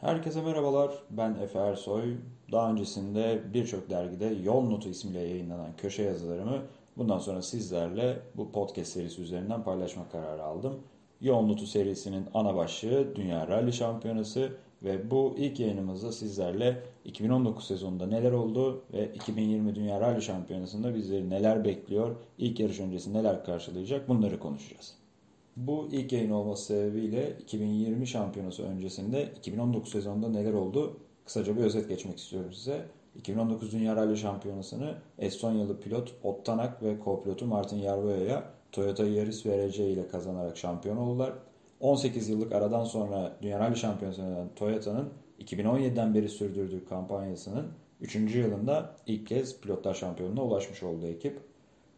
Herkese merhabalar, ben Efe Ersoy. Daha öncesinde birçok dergide Yol Notu ismiyle yayınlanan köşe yazılarımı bundan sonra sizlerle bu podcast serisi üzerinden paylaşma kararı aldım. Yol Notu serisinin ana başlığı Dünya Rally Şampiyonası ve bu ilk yayınımızda sizlerle 2019 sezonunda neler oldu ve 2020 Dünya Rally Şampiyonası'nda bizleri neler bekliyor, ilk yarış öncesi neler karşılayacak bunları konuşacağız. Bu ilk yayın olması sebebiyle 2020 şampiyonası öncesinde 2019 sezonunda neler oldu kısaca bir özet geçmek istiyorum size. 2019 Dünya Rally Şampiyonası'nı Estonyalı pilot Ottanak ve co-pilotu Martin Jarvoya'ya Toyota Yaris VRC ile kazanarak şampiyon oldular. 18 yıllık aradan sonra Dünya Rally Şampiyonası'ndan Toyota'nın 2017'den beri sürdürdüğü kampanyasının 3. yılında ilk kez pilotlar şampiyonluğuna ulaşmış oldu ekip.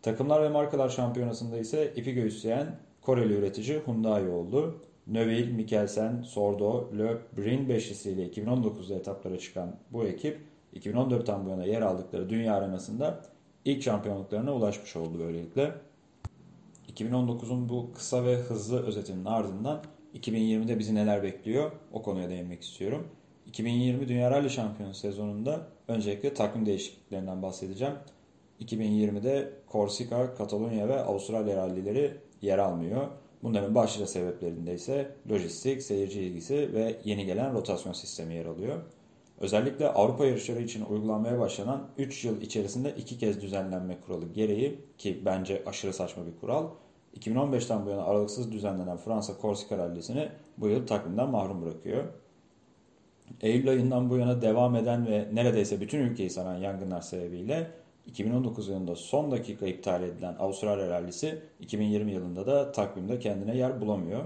Takımlar ve markalar şampiyonasında ise ipi göğüsleyen Koreli üretici Hyundai oldu. Neuville, Mikkelsen, Sordo, Le Brin beşlisiyle 2019'da etaplara çıkan bu ekip 2014'ten bu yana yer aldıkları dünya arenasında ilk şampiyonluklarına ulaşmış oldu böylelikle. 2019'un bu kısa ve hızlı özetinin ardından 2020'de bizi neler bekliyor o konuya değinmek istiyorum. 2020 Dünya Rally Şampiyonu sezonunda öncelikle takvim değişikliklerinden bahsedeceğim. 2020'de Korsika, Katalunya ve Avustralya rallileri yer almıyor. Bunların başlıca sebeplerinde ise lojistik, seyirci ilgisi ve yeni gelen rotasyon sistemi yer alıyor. Özellikle Avrupa yarışları için uygulanmaya başlanan 3 yıl içerisinde 2 kez düzenlenme kuralı gereği ki bence aşırı saçma bir kural. 2015'ten bu yana aralıksız düzenlenen Fransa Korsika rallisini bu yıl takvimden mahrum bırakıyor. Eylül ayından bu yana devam eden ve neredeyse bütün ülkeyi saran yangınlar sebebiyle 2019 yılında son dakika iptal edilen Avustralya rallisi 2020 yılında da takvimde kendine yer bulamıyor.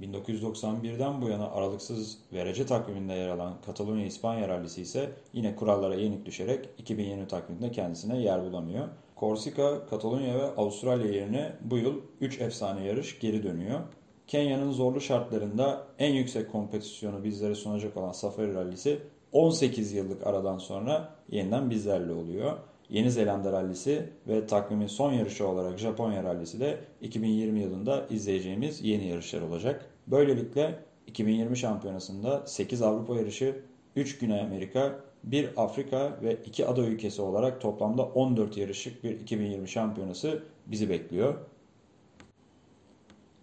1991'den bu yana aralıksız verece takviminde yer alan Katalonya İspanya rallisi ise yine kurallara yenik düşerek 2020 takviminde kendisine yer bulamıyor. Korsika, Katalonya ve Avustralya yerine bu yıl 3 efsane yarış geri dönüyor. Kenya'nın zorlu şartlarında en yüksek kompetisyonu bizlere sunacak olan Safari rallisi 18 yıllık aradan sonra yeniden bizlerle oluyor. Yeni Zelanda rallisi ve takvimin son yarışı olarak Japonya rallisi de 2020 yılında izleyeceğimiz yeni yarışlar olacak. Böylelikle 2020 şampiyonasında 8 Avrupa yarışı, 3 Güney Amerika, 1 Afrika ve 2 ada ülkesi olarak toplamda 14 yarışlık bir 2020 şampiyonası bizi bekliyor.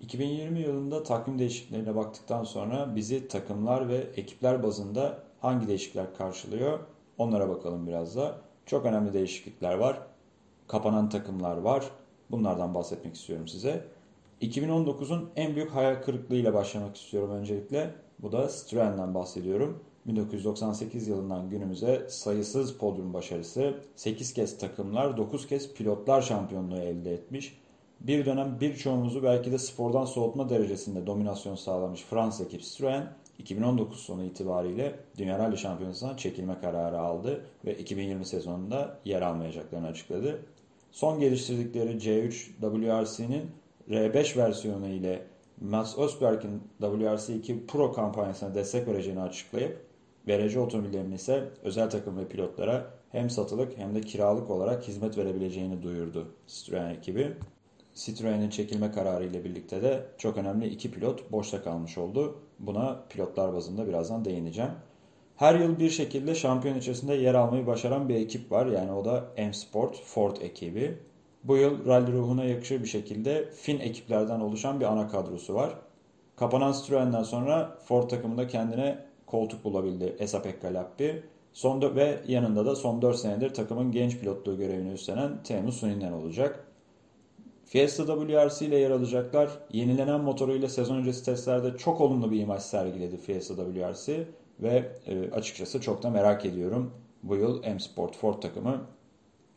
2020 yılında takvim değişikliklerine baktıktan sonra bizi takımlar ve ekipler bazında hangi değişiklikler karşılıyor onlara bakalım biraz da. Çok önemli değişiklikler var. Kapanan takımlar var. Bunlardan bahsetmek istiyorum size. 2019'un en büyük hayal kırıklığıyla başlamak istiyorum öncelikle. Bu da Citroen'den bahsediyorum. 1998 yılından günümüze sayısız podyum başarısı, 8 kez takımlar, 9 kez pilotlar şampiyonluğu elde etmiş. Bir dönem birçoğumuzu belki de spordan soğutma derecesinde dominasyon sağlamış Fransız ekip Citroen 2019 sonu itibariyle Dünya Rally Şampiyonası'ndan çekilme kararı aldı ve 2020 sezonunda yer almayacaklarını açıkladı. Son geliştirdikleri C3 WRC'nin R5 versiyonu ile Mats Ösberg'in WRC2 Pro kampanyasına destek vereceğini açıklayıp verici otomobillerini ise özel takım ve pilotlara hem satılık hem de kiralık olarak hizmet verebileceğini duyurdu Citroen ekibi. Citroen'in çekilme kararı ile birlikte de çok önemli iki pilot boşta kalmış oldu. Buna pilotlar bazında birazdan değineceğim. Her yıl bir şekilde şampiyon içerisinde yer almayı başaran bir ekip var. Yani o da M-Sport Ford ekibi. Bu yıl rally ruhuna yakışır bir şekilde Fin ekiplerden oluşan bir ana kadrosu var. Kapanan Citroen'den sonra Ford takımında kendine koltuk bulabildi Esa-Pekka Lappi. Son ve yanında da son 4 senedir takımın genç pilotluğu görevini üstlenen Teemu Suninen olacak. Fiesta WRC ile yer alacaklar. Yenilenen motoruyla sezon öncesi testlerde çok olumlu bir imaj sergiledi Fiesta WRC ve e, açıkçası çok da merak ediyorum bu yıl M Sport Ford takımı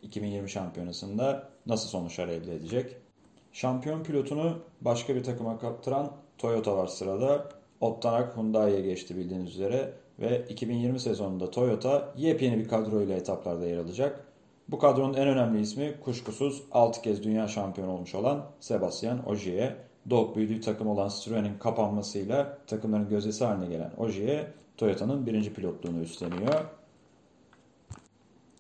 2020 şampiyonasında nasıl sonuçlar elde edecek? Şampiyon pilotunu başka bir takıma kaptıran Toyota var sırada. Ottanak Hyundai'ye geçti bildiğiniz üzere ve 2020 sezonunda Toyota yepyeni bir kadroyla etaplarda yer alacak. Bu kadronun en önemli ismi kuşkusuz 6 kez dünya şampiyonu olmuş olan Sebastian Ogier. Doğup büyüdüğü takım olan Citroen'in kapanmasıyla takımların gözdesi haline gelen Ogier, Toyota'nın birinci pilotluğunu üstleniyor.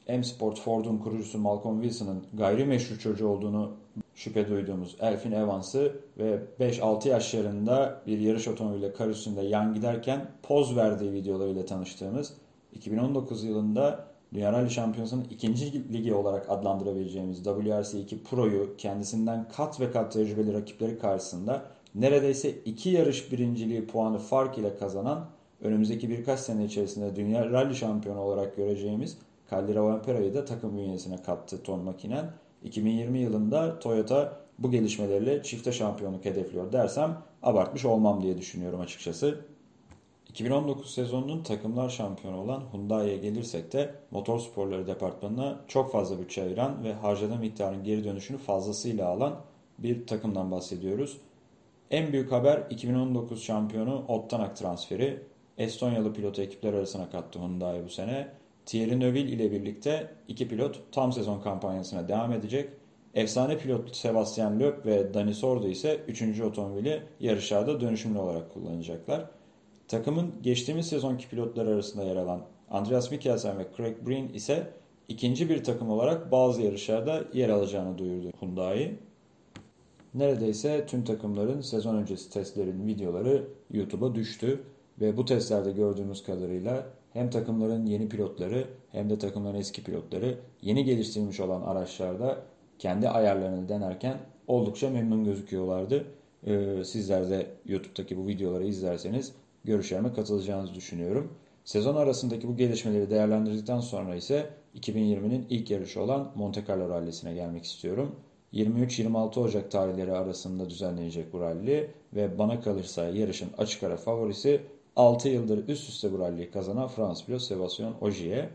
M Sport Ford'un kurucusu Malcolm Wilson'ın gayrimeşru çocuğu olduğunu şüphe duyduğumuz Elfin Evans'ı ve 5-6 yaşlarında bir yarış otomobiliyle kar üstünde yan giderken poz verdiği videolarıyla tanıştığımız 2019 yılında Dünya Rally Şampiyonası'nın ikinci ligi olarak adlandırabileceğimiz WRC2 Pro'yu kendisinden kat ve kat tecrübeli rakipleri karşısında neredeyse iki yarış birinciliği puanı fark ile kazanan önümüzdeki birkaç sene içerisinde Dünya Rally Şampiyonu olarak göreceğimiz Caldera Vampera'yı da takım bünyesine kattı Ton Makinen. 2020 yılında Toyota bu gelişmelerle çifte şampiyonluk hedefliyor dersem abartmış olmam diye düşünüyorum açıkçası. 2019 sezonunun takımlar şampiyonu olan Hyundai'ye gelirsek de motor sporları departmanına çok fazla bütçe ayıran ve harcadığı miktarın geri dönüşünü fazlasıyla alan bir takımdan bahsediyoruz. En büyük haber 2019 şampiyonu Ottanak transferi. Estonyalı pilot ekipler arasına kattı Hyundai bu sene. Thierry Neuville ile birlikte iki pilot tam sezon kampanyasına devam edecek. Efsane pilot Sebastian Loeb ve Dani Sordo ise 3. otomobili yarışlarda dönüşümlü olarak kullanacaklar. Takımın geçtiğimiz sezonki pilotlar arasında yer alan Andreas Mikkelsen ve Craig Breen ise ikinci bir takım olarak bazı yarışlarda yer alacağını duyurdu Hyundai. Neredeyse tüm takımların sezon öncesi testlerin videoları YouTube'a düştü ve bu testlerde gördüğümüz kadarıyla hem takımların yeni pilotları hem de takımların eski pilotları yeni geliştirilmiş olan araçlarda kendi ayarlarını denerken oldukça memnun gözüküyorlardı. Ee, sizler de YouTube'daki bu videoları izlerseniz görüşlerime katılacağınızı düşünüyorum. Sezon arasındaki bu gelişmeleri değerlendirdikten sonra ise 2020'nin ilk yarışı olan Monte Carlo rallisine gelmek istiyorum. 23-26 Ocak tarihleri arasında düzenlenecek bu ralli ve bana kalırsa yarışın açık ara favorisi 6 yıldır üst üste bu ralliyi kazanan Fransız pilot Sebastien Ogier.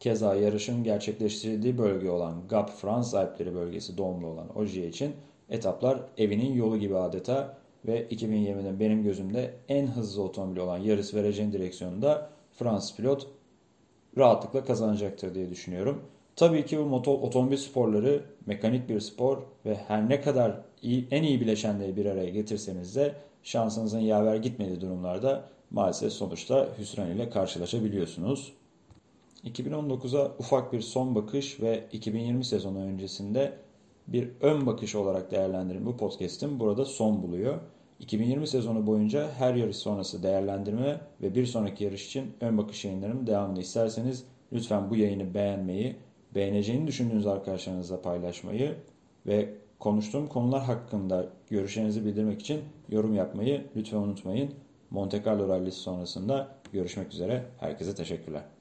Keza yarışın gerçekleştirildiği bölge olan Gap Fransız Alpleri bölgesi doğumlu olan Ogier için etaplar evinin yolu gibi adeta ve 2020'de benim gözümde en hızlı otomobil olan Yaris vereceğin direksiyonunda Fransız pilot rahatlıkla kazanacaktır diye düşünüyorum. Tabii ki bu motor, otomobil sporları mekanik bir spor ve her ne kadar iyi, en iyi bileşenleri bir araya getirseniz de şansınızın yaver gitmediği durumlarda maalesef sonuçta hüsran ile karşılaşabiliyorsunuz. 2019'a ufak bir son bakış ve 2020 sezonu öncesinde bir ön bakış olarak değerlendirin bu podcast'im burada son buluyor. 2020 sezonu boyunca her yarış sonrası değerlendirme ve bir sonraki yarış için ön bakış yayınlarımın devamını isterseniz lütfen bu yayını beğenmeyi, beğeneceğini düşündüğünüz arkadaşlarınızla paylaşmayı ve konuştuğum konular hakkında görüşlerinizi bildirmek için yorum yapmayı lütfen unutmayın. Monte Carlo rallisi sonrasında görüşmek üzere. Herkese teşekkürler.